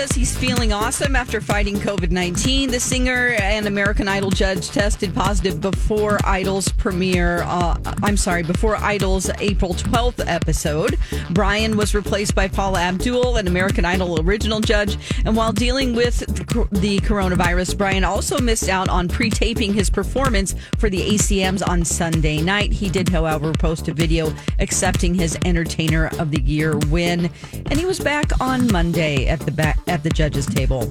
Says he's feeling awesome after fighting COVID 19. The singer and American Idol judge tested positive before Idol's premiere. Uh, I'm sorry, before Idol's April 12th episode. Bryan was replaced by Paula Abdul, an American Idol original judge. And while dealing with the coronavirus, Bryan also missed out on pre taping his performance for the ACMs on Sunday night. He did, however, post a video accepting his Entertainer of the Year win. And he was back on Monday at the back at the judges table.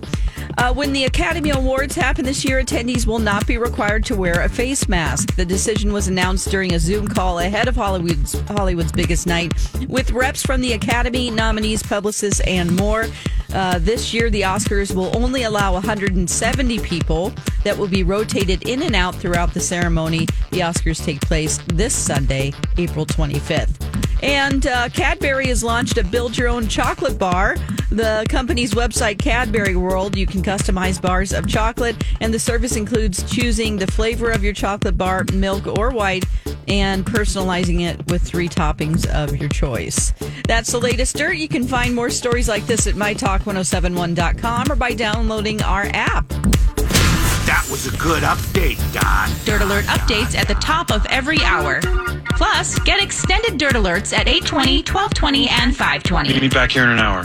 Uh, when the Academy Awards happen this year, attendees will not be required to wear a face mask. The decision was announced during a Zoom call ahead of Hollywood's Hollywood's biggest night, with reps from the Academy, nominees, publicists, and more. Uh, this year, the Oscars will only allow 170 people that will be rotated in and out throughout the ceremony. The Oscars take place this Sunday, April 25th. And uh, Cadbury has launched a build your own chocolate bar. The company's website, Cadbury World, you can customize bars of chocolate, and the service includes choosing the flavor of your chocolate bar, milk or white, and personalizing it with three toppings of your choice. That's the latest dirt. You can find more stories like this at mytalk1071.com or by downloading our app. That was a good update, Don. Dirt Alert updates at the top of every hour. Plus, get extended Dirt Alerts at 820, 1220, and 520. Meet me back here in an hour.